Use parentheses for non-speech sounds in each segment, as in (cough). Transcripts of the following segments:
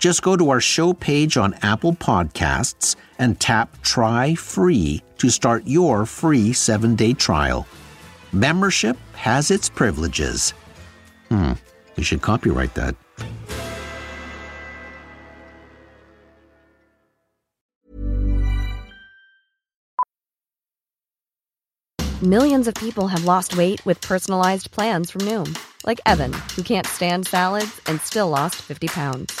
Just go to our show page on Apple Podcasts and tap Try Free to start your free seven day trial. Membership has its privileges. Hmm, you should copyright that. Millions of people have lost weight with personalized plans from Noom, like Evan, who can't stand salads and still lost 50 pounds.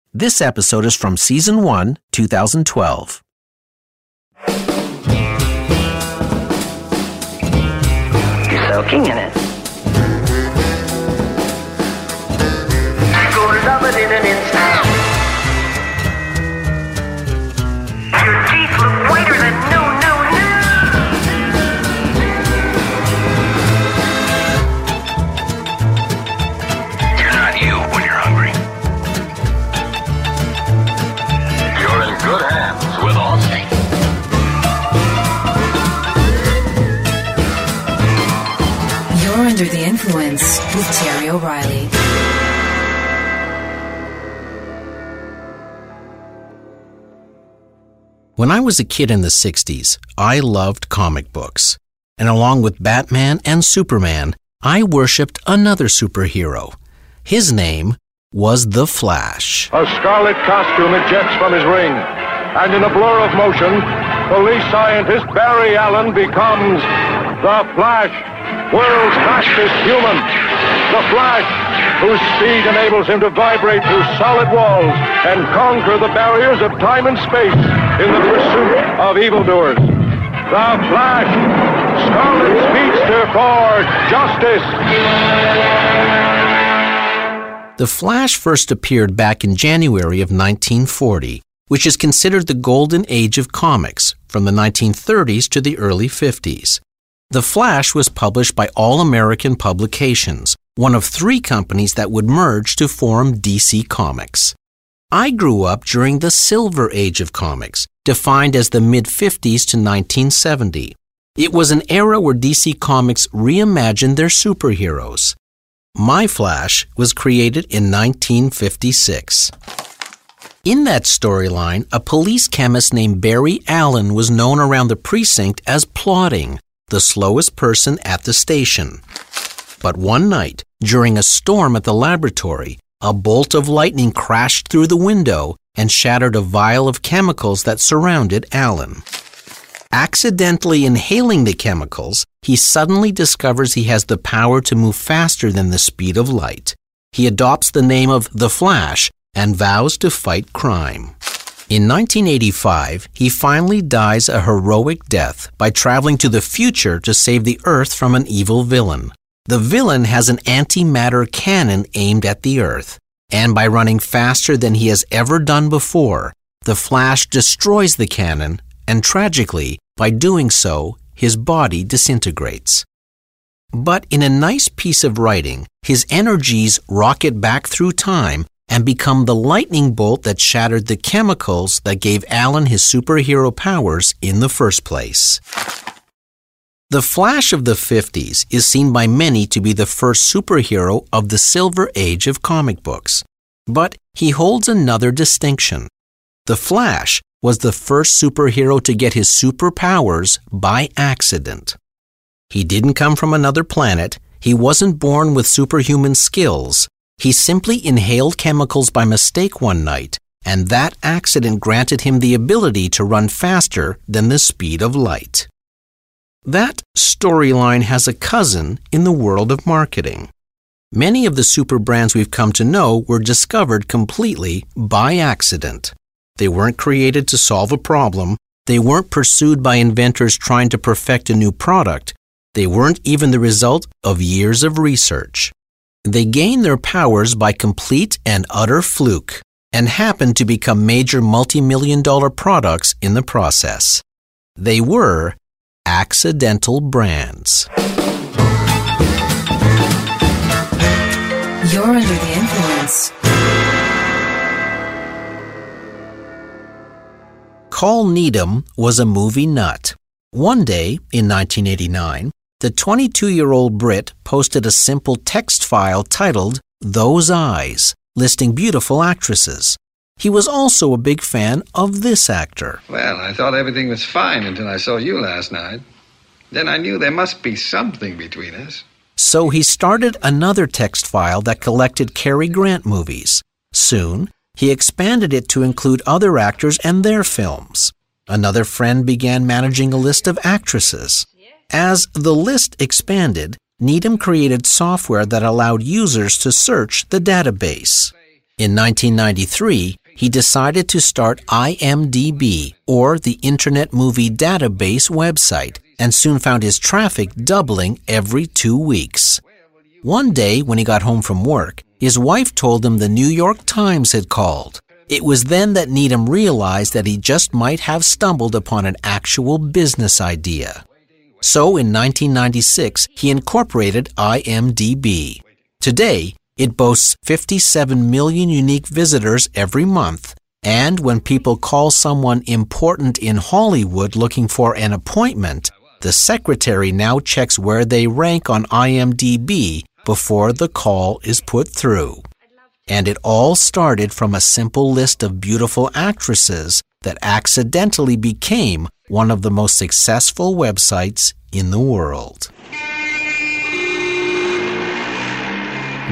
this episode is from Season 1, 2012. You're soaking in it. When I was a kid in the 60s, I loved comic books. And along with Batman and Superman, I worshipped another superhero. His name was The Flash. A scarlet costume ejects from his ring, and in a blur of motion, police scientist Barry Allen becomes the Flash, world's fastest human. The Flash, whose speed enables him to vibrate through solid walls and conquer the barriers of time and space in the pursuit of evildoers. The Flash, Scarlet Speedster for justice. The Flash first appeared back in January of 1940, which is considered the golden age of comics, from the 1930s to the early 50s. The Flash was published by All American Publications, one of three companies that would merge to form DC Comics. I grew up during the Silver Age of comics, defined as the mid 50s to 1970. It was an era where DC Comics reimagined their superheroes. My Flash was created in 1956. In that storyline, a police chemist named Barry Allen was known around the precinct as Plodding, the slowest person at the station. But one night, during a storm at the laboratory, a bolt of lightning crashed through the window and shattered a vial of chemicals that surrounded Allen. Accidentally inhaling the chemicals, he suddenly discovers he has the power to move faster than the speed of light. He adopts the name of the Flash and vows to fight crime. In 1985, he finally dies a heroic death by traveling to the future to save the Earth from an evil villain. The villain has an antimatter cannon aimed at the Earth, and by running faster than he has ever done before, the Flash destroys the cannon, and tragically, by doing so, his body disintegrates. But in a nice piece of writing, his energies rocket back through time and become the lightning bolt that shattered the chemicals that gave Allen his superhero powers in the first place. The Flash of the 50s is seen by many to be the first superhero of the Silver Age of comic books. But he holds another distinction. The Flash was the first superhero to get his superpowers by accident. He didn't come from another planet, he wasn't born with superhuman skills, he simply inhaled chemicals by mistake one night, and that accident granted him the ability to run faster than the speed of light. That storyline has a cousin in the world of marketing. Many of the super brands we've come to know were discovered completely by accident. They weren't created to solve a problem. They weren't pursued by inventors trying to perfect a new product. They weren't even the result of years of research. They gain their powers by complete and utter fluke and happen to become major multi million dollar products in the process. They were accidental brands. You're under the influence. Col Needham was a movie nut. One day, in 1989, the 22 year old Brit posted a simple text file titled Those Eyes, listing beautiful actresses. He was also a big fan of this actor. Well, I thought everything was fine until I saw you last night. Then I knew there must be something between us. So he started another text file that collected Cary Grant movies. Soon, he expanded it to include other actors and their films. Another friend began managing a list of actresses. As the list expanded, Needham created software that allowed users to search the database. In 1993, he decided to start IMDb, or the Internet Movie Database website, and soon found his traffic doubling every two weeks. One day, when he got home from work, his wife told him the New York Times had called. It was then that Needham realized that he just might have stumbled upon an actual business idea. So in 1996, he incorporated IMDb. Today, it boasts 57 million unique visitors every month. And when people call someone important in Hollywood looking for an appointment, the secretary now checks where they rank on IMDb before the call is put through. And it all started from a simple list of beautiful actresses that accidentally became one of the most successful websites in the world.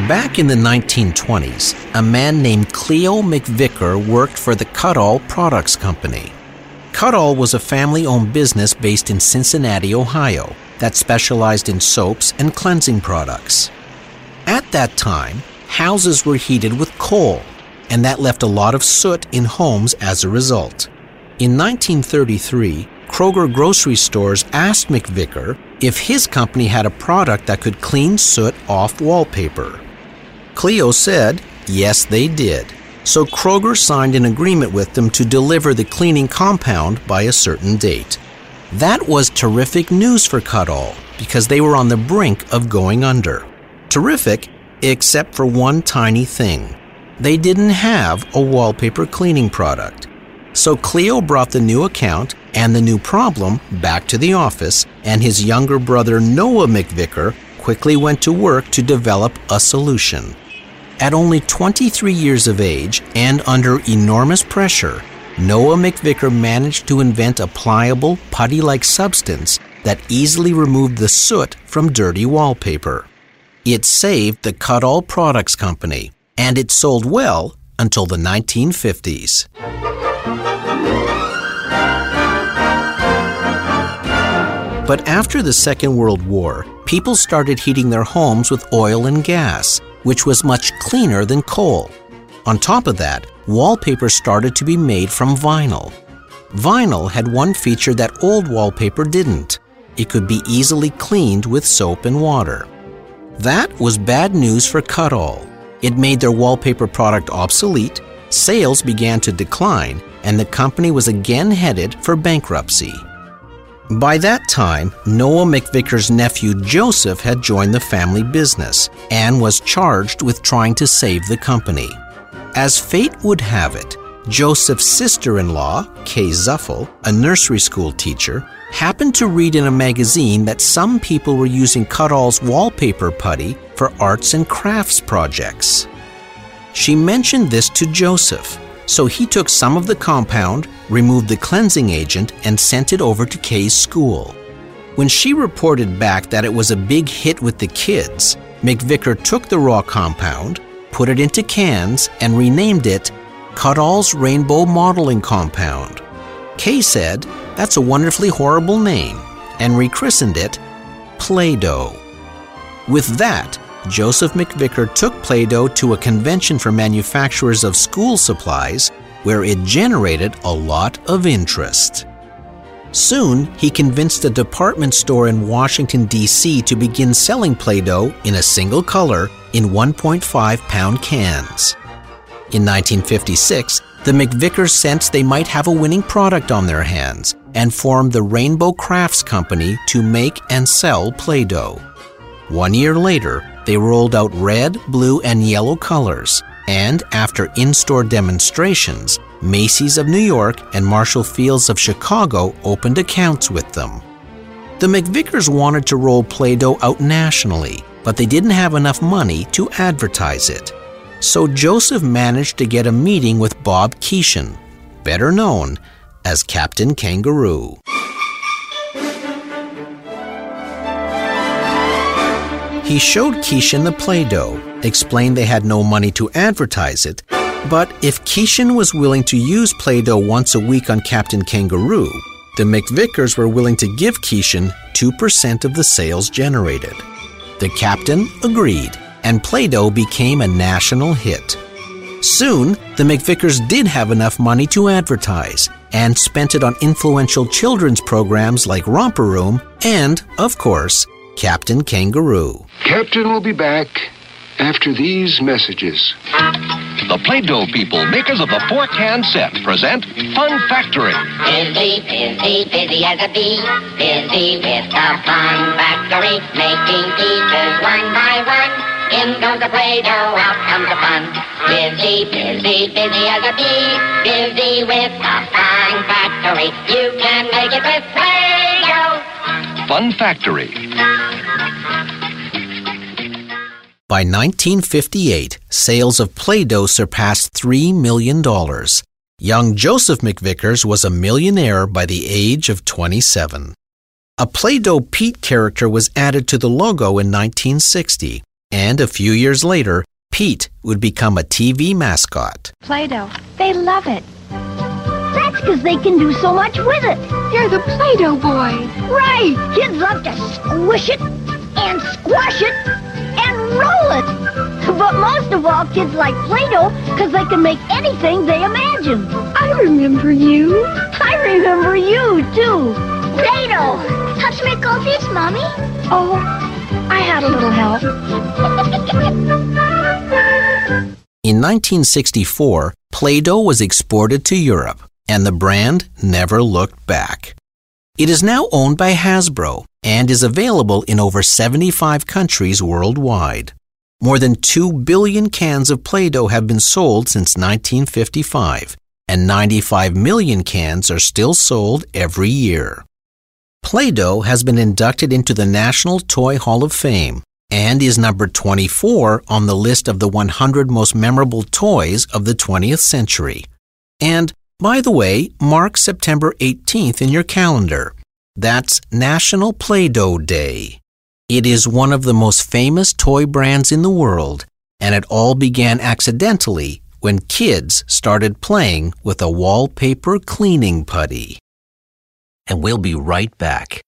Back in the 1920s, a man named Cleo McVicker worked for the Kutol Products Company. Kutol was a family owned business based in Cincinnati, Ohio, that specialized in soaps and cleansing products. At that time, houses were heated with coal, and that left a lot of soot in homes as a result. In 1933, Kroger grocery stores asked McVicker if his company had a product that could clean soot off wallpaper. Cleo said yes, they did. So Kroger signed an agreement with them to deliver the cleaning compound by a certain date. That was terrific news for Kutol because they were on the brink of going under. Terrific, except for one tiny thing. They didn't have a wallpaper cleaning product. So Cleo brought the new account and the new problem back to the office, and his younger brother Noah McVicker quickly went to work to develop a solution. At only 23 years of age and under enormous pressure, Noah McVicker managed to invent a pliable, putty like substance that easily removed the soot from dirty wallpaper. It saved the Kutol Products Company, and it sold well until the 1950s. But after the Second World War, people started heating their homes with oil and gas, which was much cleaner than coal. On top of that, wallpaper started to be made from vinyl. Vinyl had one feature that old wallpaper didn't it could be easily cleaned with soap and water. That was bad news for Kutol. It made their wallpaper product obsolete, sales began to decline, and the company was again headed for bankruptcy. By that time, Noah McVicker's nephew Joseph had joined the family business and was charged with trying to save the company. As fate would have it, Joseph's sister in law, Kay Zufall, a nursery school teacher, happened to read in a magazine that some people were using Kutol's wallpaper putty for arts and crafts projects. She mentioned this to Joseph, so he took some of the compound, removed the cleansing agent, and sent it over to Kay's school. When she reported back that it was a big hit with the kids, McVicker took the raw compound, put it into cans, and renamed it Kutol's Rainbow Modeling Compound. Kay said, That's a wonderfully horrible name, and rechristened it Play Doh. With that, Joseph McVicker took Play Doh to a convention for manufacturers of school supplies where it generated a lot of interest. Soon, he convinced a department store in Washington, D.C. to begin selling Play Doh in a single color in 1.5 pound cans. In 1956, the McVickers sensed they might have a winning product on their hands and formed the Rainbow Crafts Company to make and sell Play Doh. One year later, they rolled out red, blue, and yellow colors, and after in store demonstrations, Macy's of New York and Marshall Fields of Chicago opened accounts with them. The McVickers wanted to roll Play Doh out nationally, but they didn't have enough money to advertise it. So Joseph managed to get a meeting with Bob Keeshan, better known as Captain Kangaroo. He showed Keeshan the Play Doh, explained they had no money to advertise it, but if Keeshan was willing to use Play Doh once a week on Captain Kangaroo, the McVickers were willing to give Keeshan 2% of the sales generated. The captain agreed, and Play Doh became a national hit. Soon, the McVickers did have enough money to advertise and spent it on influential children's programs like Romper Room and, of course, Captain Kangaroo. Captain will be back after these messages. The Play Doh people, makers of the four can set, present Fun Factory. Busy, busy, busy as a bee. Busy with the Fun Factory, making pieces one by one. In goes the Play-Doh, out comes the fun. Busy, busy, busy as a bee. Busy with the Fun Factory. You can make it with Play-Doh. Fun Factory. By 1958, sales of Play Doh surpassed $3 million. Young Joseph McVickers was a millionaire by the age of 27. A Play Doh Pete character was added to the logo in 1960, and a few years later, Pete would become a TV mascot. Play-Doh. They love it. That's because they can do so much with it. You're the Play-Doh boy. Right. Kids love to squish it and squash it and roll it. But most of all, kids like Play-Doh because they can make anything they imagine. I remember you. I remember you, too. Play-Doh. Helps make all this, Mommy. Oh, I had a little help. In 1964, Play Doh was exported to Europe, and the brand never looked back. It is now owned by Hasbro and is available in over 75 countries worldwide. More than 2 billion cans of Play Doh have been sold since 1955, and 95 million cans are still sold every year. Play Doh has been inducted into the National Toy Hall of Fame, and is number 24 on the list of the 100 most memorable toys of the 20th century. And, by the way, mark September 18th in your calendar. That's National Play Doh Day. It is one of the most famous toy brands in the world, and it all began accidentally when kids started playing with a wallpaper cleaning putty. And we'll be right back.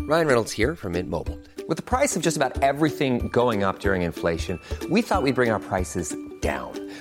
Ryan Reynolds here from Mint Mobile. With the price of just about everything going up during inflation, we thought we'd bring our prices down.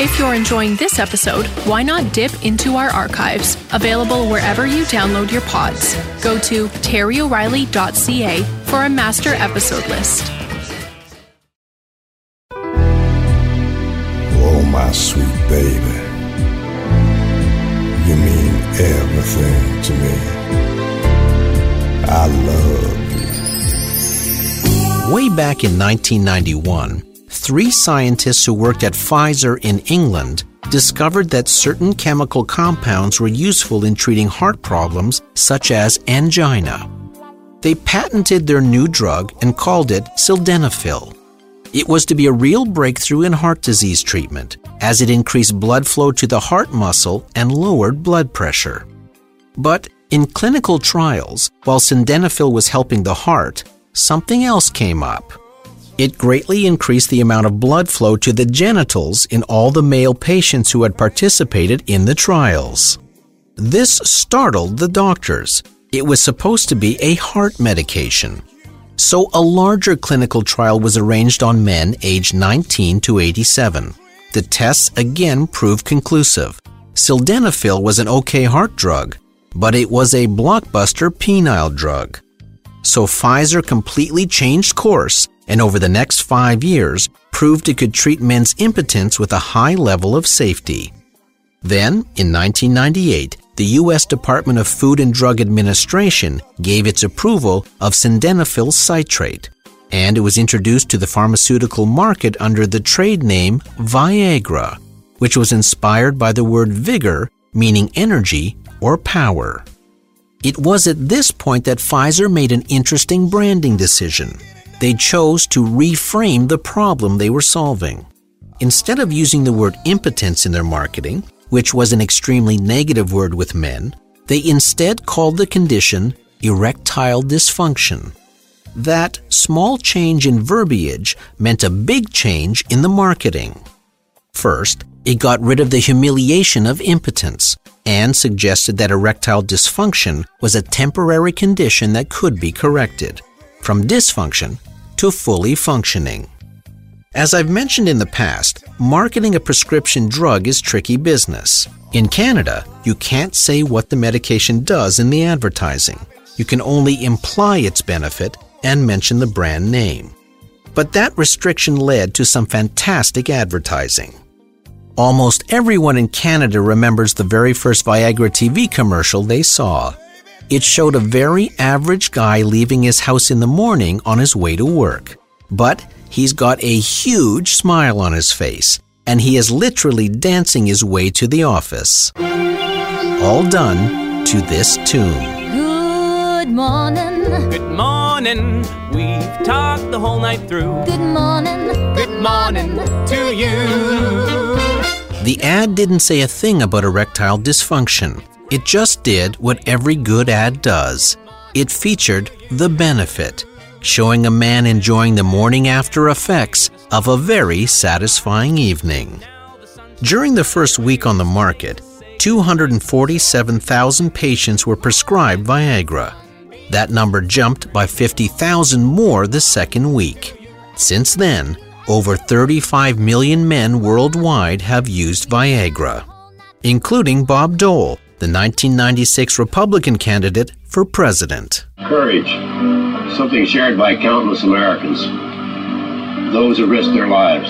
If you're enjoying this episode, why not dip into our archives, available wherever you download your pods. Go to terryoreilly.ca for a master episode list. Oh, my sweet baby. You mean everything to me. I love you. Way back in 1991, three scientists who worked at Pfizer in England discovered that certain chemical compounds were useful in treating heart problems such as angina. They patented their new drug and called it sildenafil. It was to be a real breakthrough in heart disease treatment, as it increased blood flow to the heart muscle and lowered blood pressure. But in clinical trials, while sildenafil was helping the heart, something else came up. It greatly increased the amount of blood flow to the genitals in all the male patients who had participated in the trials. This startled the doctors. It was supposed to be a heart medication. So a larger clinical trial was arranged on men aged 19 to 87. The tests again proved conclusive. Sildenafil was an okay heart drug, but it was a blockbuster penile drug. So Pfizer completely changed course and over the next five years proved it could treat men's impotence with a high level of safety. Then, in 1998, the U.S. Department of Food and Drug Administration gave its approval of sildenafil citrate, and it was introduced to the pharmaceutical market under the trade name Viagra, which was inspired by the word vigor, meaning energy or power. It was at this point that Pfizer made an interesting branding decision they chose to reframe the problem they were solving. Instead of using the word impotence in their marketing, which was an extremely negative word with men, they instead called the condition erectile dysfunction. that small change in verbiage meant a big change in the marketing. First, it got rid of the humiliation of impotence and suggested that erectile dysfunction was a temporary condition that could be corrected, from dysfunction to fully functioning. As I've mentioned in the past, marketing a prescription drug is tricky business. In Canada, you can't say what the medication does in the advertising. You can only imply its benefit and mention the brand name. But that restriction led to some fantastic advertising. Almost everyone in Canada remembers the very first Viagra TV commercial they saw. It showed a very average guy leaving his house in the morning on his way to work. But he's got a huge smile on his face, and he is literally dancing his way to the office. All done to this tune. Good morning. Good morning. We've talked the whole night through. Good morning. Good morning to you. The ad didn't say a thing about erectile dysfunction. It just did what every good ad does. It featured the benefit, showing a man enjoying the morning after effects of a very satisfying evening. During the first week on the market, 247,000 patients were prescribed Viagra. That number jumped by 50,000 more the second week. Since then, over 35 million men worldwide have used Viagra, including Bob Dole, the 1996 Republican candidate for president. Courage, something shared by countless Americans. Those who risk their lives,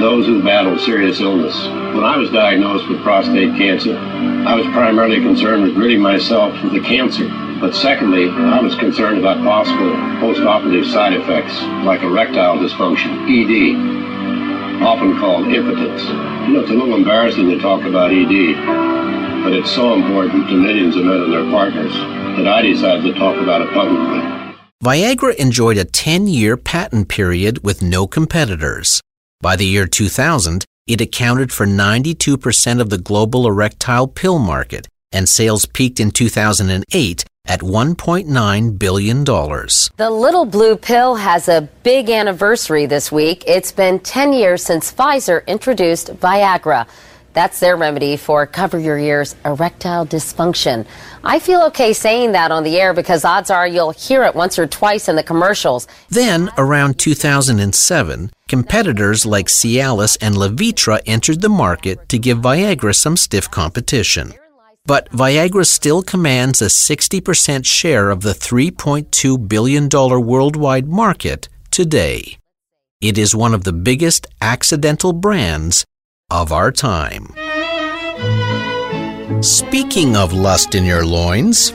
those who battle serious illness. When I was diagnosed with prostate cancer, I was primarily concerned with ridding myself of the cancer. But secondly, I was concerned about possible post-operative side effects like erectile dysfunction, ED, often called impotence. You know, it's a little embarrassing to talk about ED, but it's so important to millions of men and their partners that I decided to talk about it publicly. Viagra enjoyed a 10 year patent period with no competitors. By the year 2000, it accounted for 92% of the global erectile pill market, and sales peaked in 2008 at $1.9 billion. The little blue pill has a big anniversary this week. It's been 10 years since Pfizer introduced Viagra. That's their remedy for cover your ears erectile dysfunction. I feel okay saying that on the air because odds are you'll hear it once or twice in the commercials. Then, around 2007, competitors like Cialis and Levitra entered the market to give Viagra some stiff competition. But Viagra still commands a 60% share of the $3.2 billion worldwide market today. It is one of the biggest accidental brands of our time. Speaking of lust in your loins,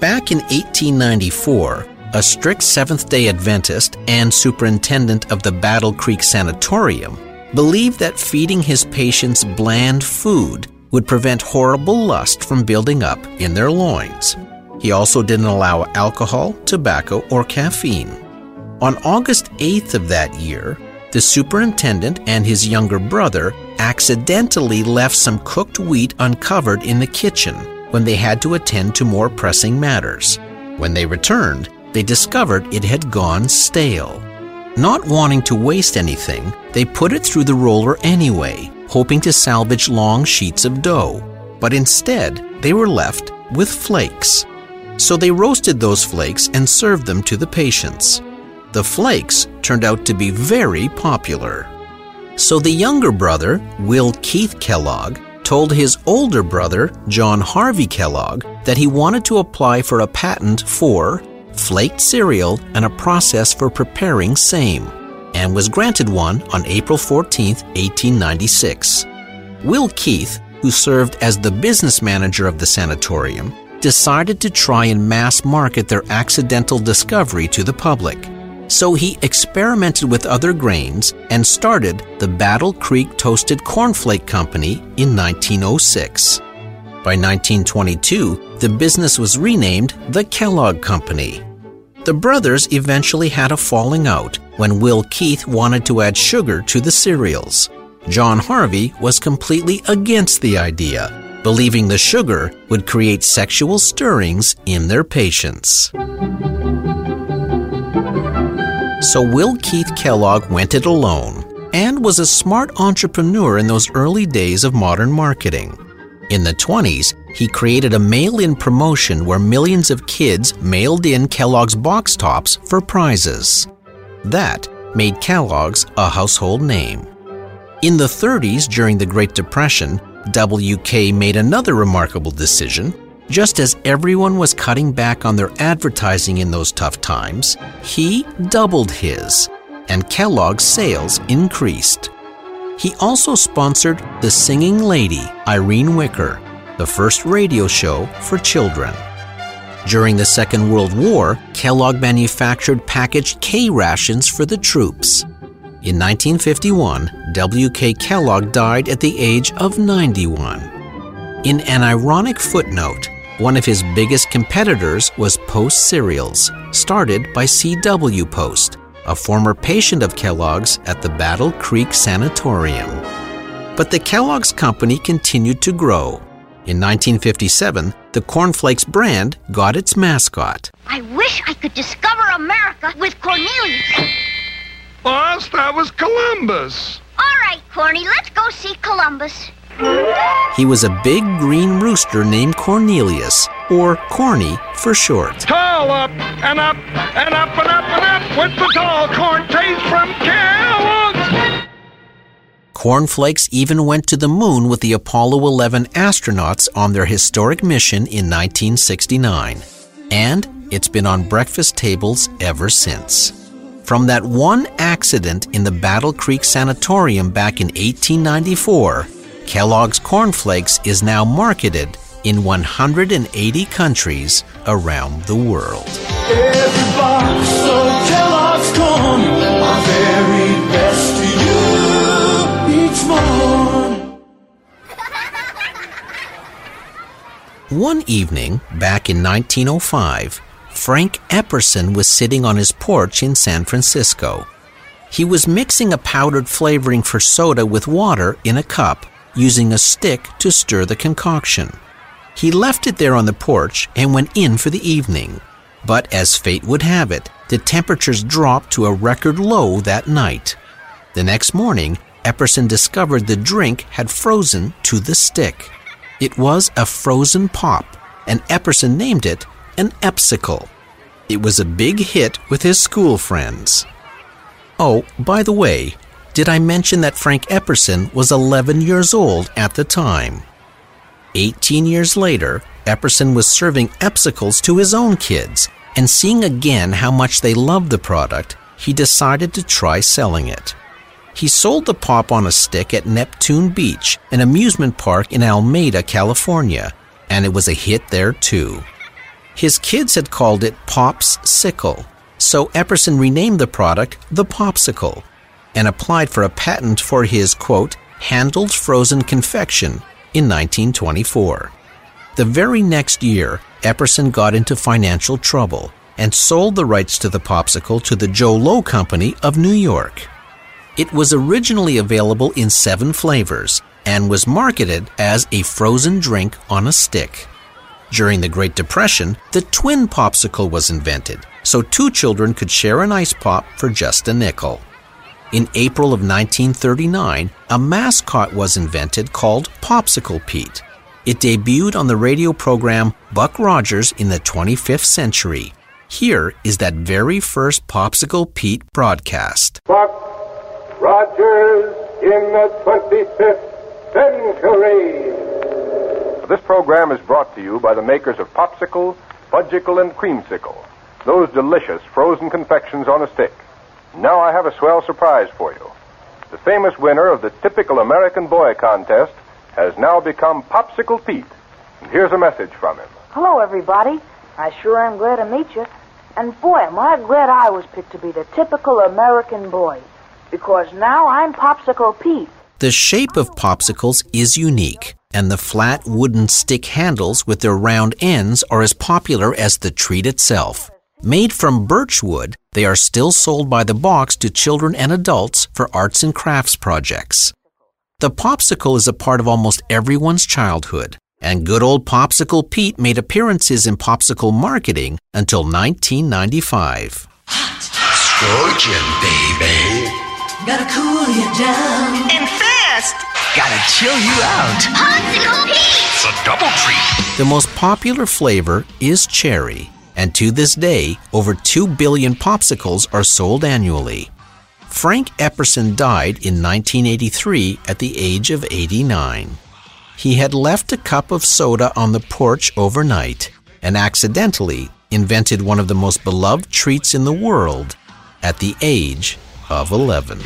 back in 1894, a strict Seventh day Adventist and superintendent of the Battle Creek Sanatorium believed that feeding his patients bland food would prevent horrible lust from building up in their loins. He also didn't allow alcohol, tobacco, or caffeine. On August 8th of that year, the superintendent and his younger brother accidentally left some cooked wheat uncovered in the kitchen when they had to attend to more pressing matters. When they returned, they discovered it had gone stale. Not wanting to waste anything, they put it through the roller anyway, hoping to salvage long sheets of dough. But instead, they were left with flakes. So they roasted those flakes and served them to the patients. The flakes turned out to be very popular. So the younger brother, Will Keith Kellogg, told his older brother, John Harvey Kellogg, that he wanted to apply for a patent for flaked cereal and a process for preparing same, and was granted one on April 14, 1896. Will Keith, who served as the business manager of the sanatorium, decided to try and mass market their accidental discovery to the public. So he experimented with other grains and started the Battle Creek Toasted Cornflake Company in 1906. By 1922, the business was renamed the Kellogg Company. The brothers eventually had a falling out when Will Keith wanted to add sugar to the cereals. John Harvey was completely against the idea, believing the sugar would create sexual stirrings in their patients. So Will Keith Kellogg went it alone and was a smart entrepreneur in those early days of modern marketing. In the 20s, he created a mail in promotion where millions of kids mailed in Kellogg's box tops for prizes. That made Kellogg's a household name. In the 30s, during the Great Depression, WK made another remarkable decision. Just as everyone was cutting back on their advertising in those tough times, he doubled his, and Kellogg's sales increased. He also sponsored The Singing Lady, Irene Wicker, the first radio show for children. During the Second World War, Kellogg manufactured packaged K rations for the troops. In 1951, W.K. Kellogg died at the age of 91. In an ironic footnote, one of his biggest competitors was Post Cereals, started by C.W. Post, a former patient of Kellogg's at the Battle Creek Sanatorium. But the Kellogg's company continued to grow. In 1957, the Cornflakes brand got its mascot. I wish I could discover America with Cornelius. Boss, that was Columbus. All right, Corny, let's go see Columbus. He was a big green rooster named Cornelius, or Corny for short. Tall up and up and up and up and up with the tall corn taste from Kellogg's. Cornflakes even went to the moon with the Apollo 11 astronauts on their historic mission in 1969. And it's been on breakfast tables ever since. From that one accident in the Battle Creek Sanatorium back in 1894, Kellogg's Corn Flakes is now marketed in 180 countries around the world. Every box of Kellogg's corn, our very best to you each morn. (laughs) One evening, back in 1905, Frank Epperson was sitting on his porch in San Francisco. He was mixing a powdered flavoring for soda with water in a cup, using a stick to stir the concoction. He left it there on the porch and went in for the evening. But as fate would have it, the temperatures dropped to a record low that night. The next morning, Epperson discovered the drink had frozen to the stick. It was a frozen pop, and Epperson named it an Epsicle. It was a big hit with his school friends. Oh, by the way, did I mention that Frank Epperson was 11 years old at the time? 18 years later, Epperson was serving Epsicles to his own kids, and seeing again how much they loved the product, he decided to try selling it. He sold the pop on a stick at Neptune Beach, an amusement park in Alameda, California, and it was a hit there too. His kids had called it Pop's Sickle, so Epperson renamed the product the Popsicle and applied for a patent for his, quote, handled frozen confection in 1924. The very next year, Epperson got into financial trouble and sold the rights to the popsicle to the Joe Lowe Company of New York. It was originally available in seven flavors and was marketed as a frozen drink on a stick. During the Great Depression, the twin popsicle was invented, so two children could share an ice pop for just a nickel. In April of 1939, a mascot was invented called Popsicle Pete. It debuted on the radio program Buck Rogers in the 25th century. Here is that very first Popsicle Pete broadcast. Buck Rogers in the 25th century. This program is brought to you by the makers of Popsicle, Fudgicle, and Creamsicle, those delicious frozen confections on a stick. Now I have a swell surprise for you. The famous winner of the typical American boy contest has now become Popsicle Pete. And here's a message from him. Hello, everybody. I sure am glad to meet you. And boy, am I glad I was picked to be the typical American boy. Because now I'm Popsicle Pete. The shape of popsicles is unique, and the flat wooden stick handles with their round ends are as popular as the treat itself. Made from birch wood, they are still sold by the box to children and adults for arts and crafts projects. The popsicle is a part of almost everyone's childhood, and good old Popsicle Pete made appearances in popsicle marketing until 1995. Scorching, baby. Gotta cool you down. And fast. Gotta chill you out. Popsicle Pete! It's a double treat. The most popular flavor is cherry, and to this day, over 2 billion popsicles are sold annually. Frank Epperson died in 1983 at the age of 89. He had left a cup of soda on the porch overnight and accidentally invented one of the most beloved treats in the world at the age of 11.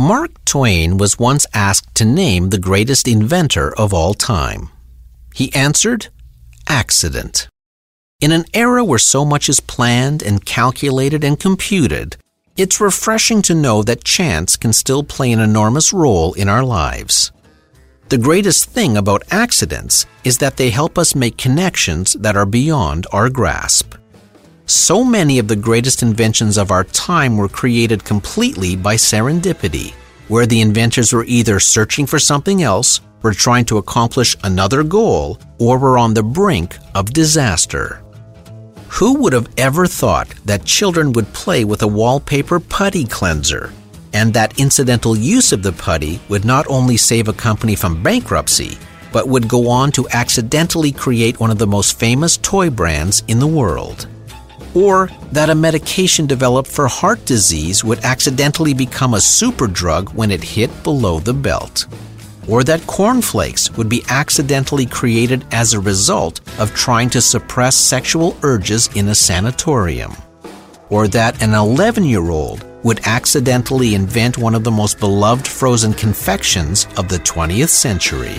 Mark Twain was once asked to name the greatest inventor of all time. He answered, accident. In an era where so much is planned and calculated and computed, it's refreshing to know that chance can still play an enormous role in our lives. The greatest thing about accidents is that they help us make connections that are beyond our grasp. So many of the greatest inventions of our time were created completely by serendipity, where the inventors were either searching for something else, were trying to accomplish another goal, or were on the brink of disaster. Who would have ever thought that children would play with a wallpaper putty cleanser? And that incidental use of the putty would not only save a company from bankruptcy, but would go on to accidentally create one of the most famous toy brands in the world. Or that a medication developed for heart disease would accidentally become a super drug when it hit below the belt or that cornflakes would be accidentally created as a result of trying to suppress sexual urges in a sanatorium, or that an 11 year old would accidentally invent one of the most beloved frozen confections of the 20th century.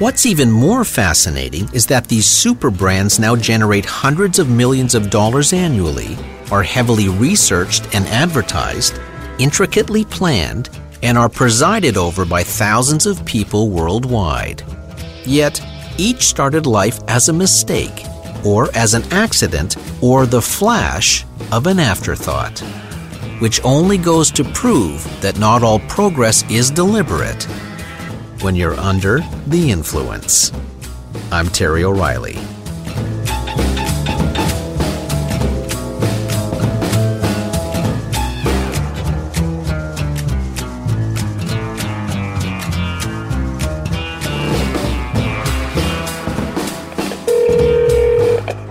What's even more fascinating is that these super brands now generate hundreds of millions of dollars annually, are heavily researched and advertised, intricately planned, and are presided over by thousands of people worldwide. Yet, each started life as a mistake, or as an accident, or the flash of an afterthought, which only goes to prove that not all progress is deliberate when you're under the influence. I'm Terry O'Reilly.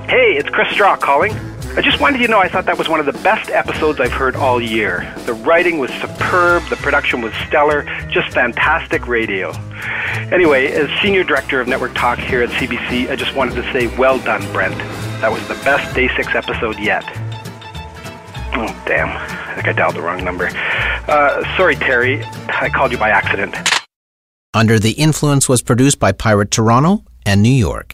Hey, it's Chris Straw calling. I just wanted you to know I thought that was one of the best episodes I've heard all year. The writing was superb, the production was stellar, just fantastic radio. Anyway, as Senior Director of Network Talk here at CBC, I just wanted to say well done, Brent. That was the best Day 6 episode yet. Oh, damn. I think I dialed the wrong number. Uh, sorry, Terry. I called you by accident. Under the Influence was produced by Pirate Toronto and New York.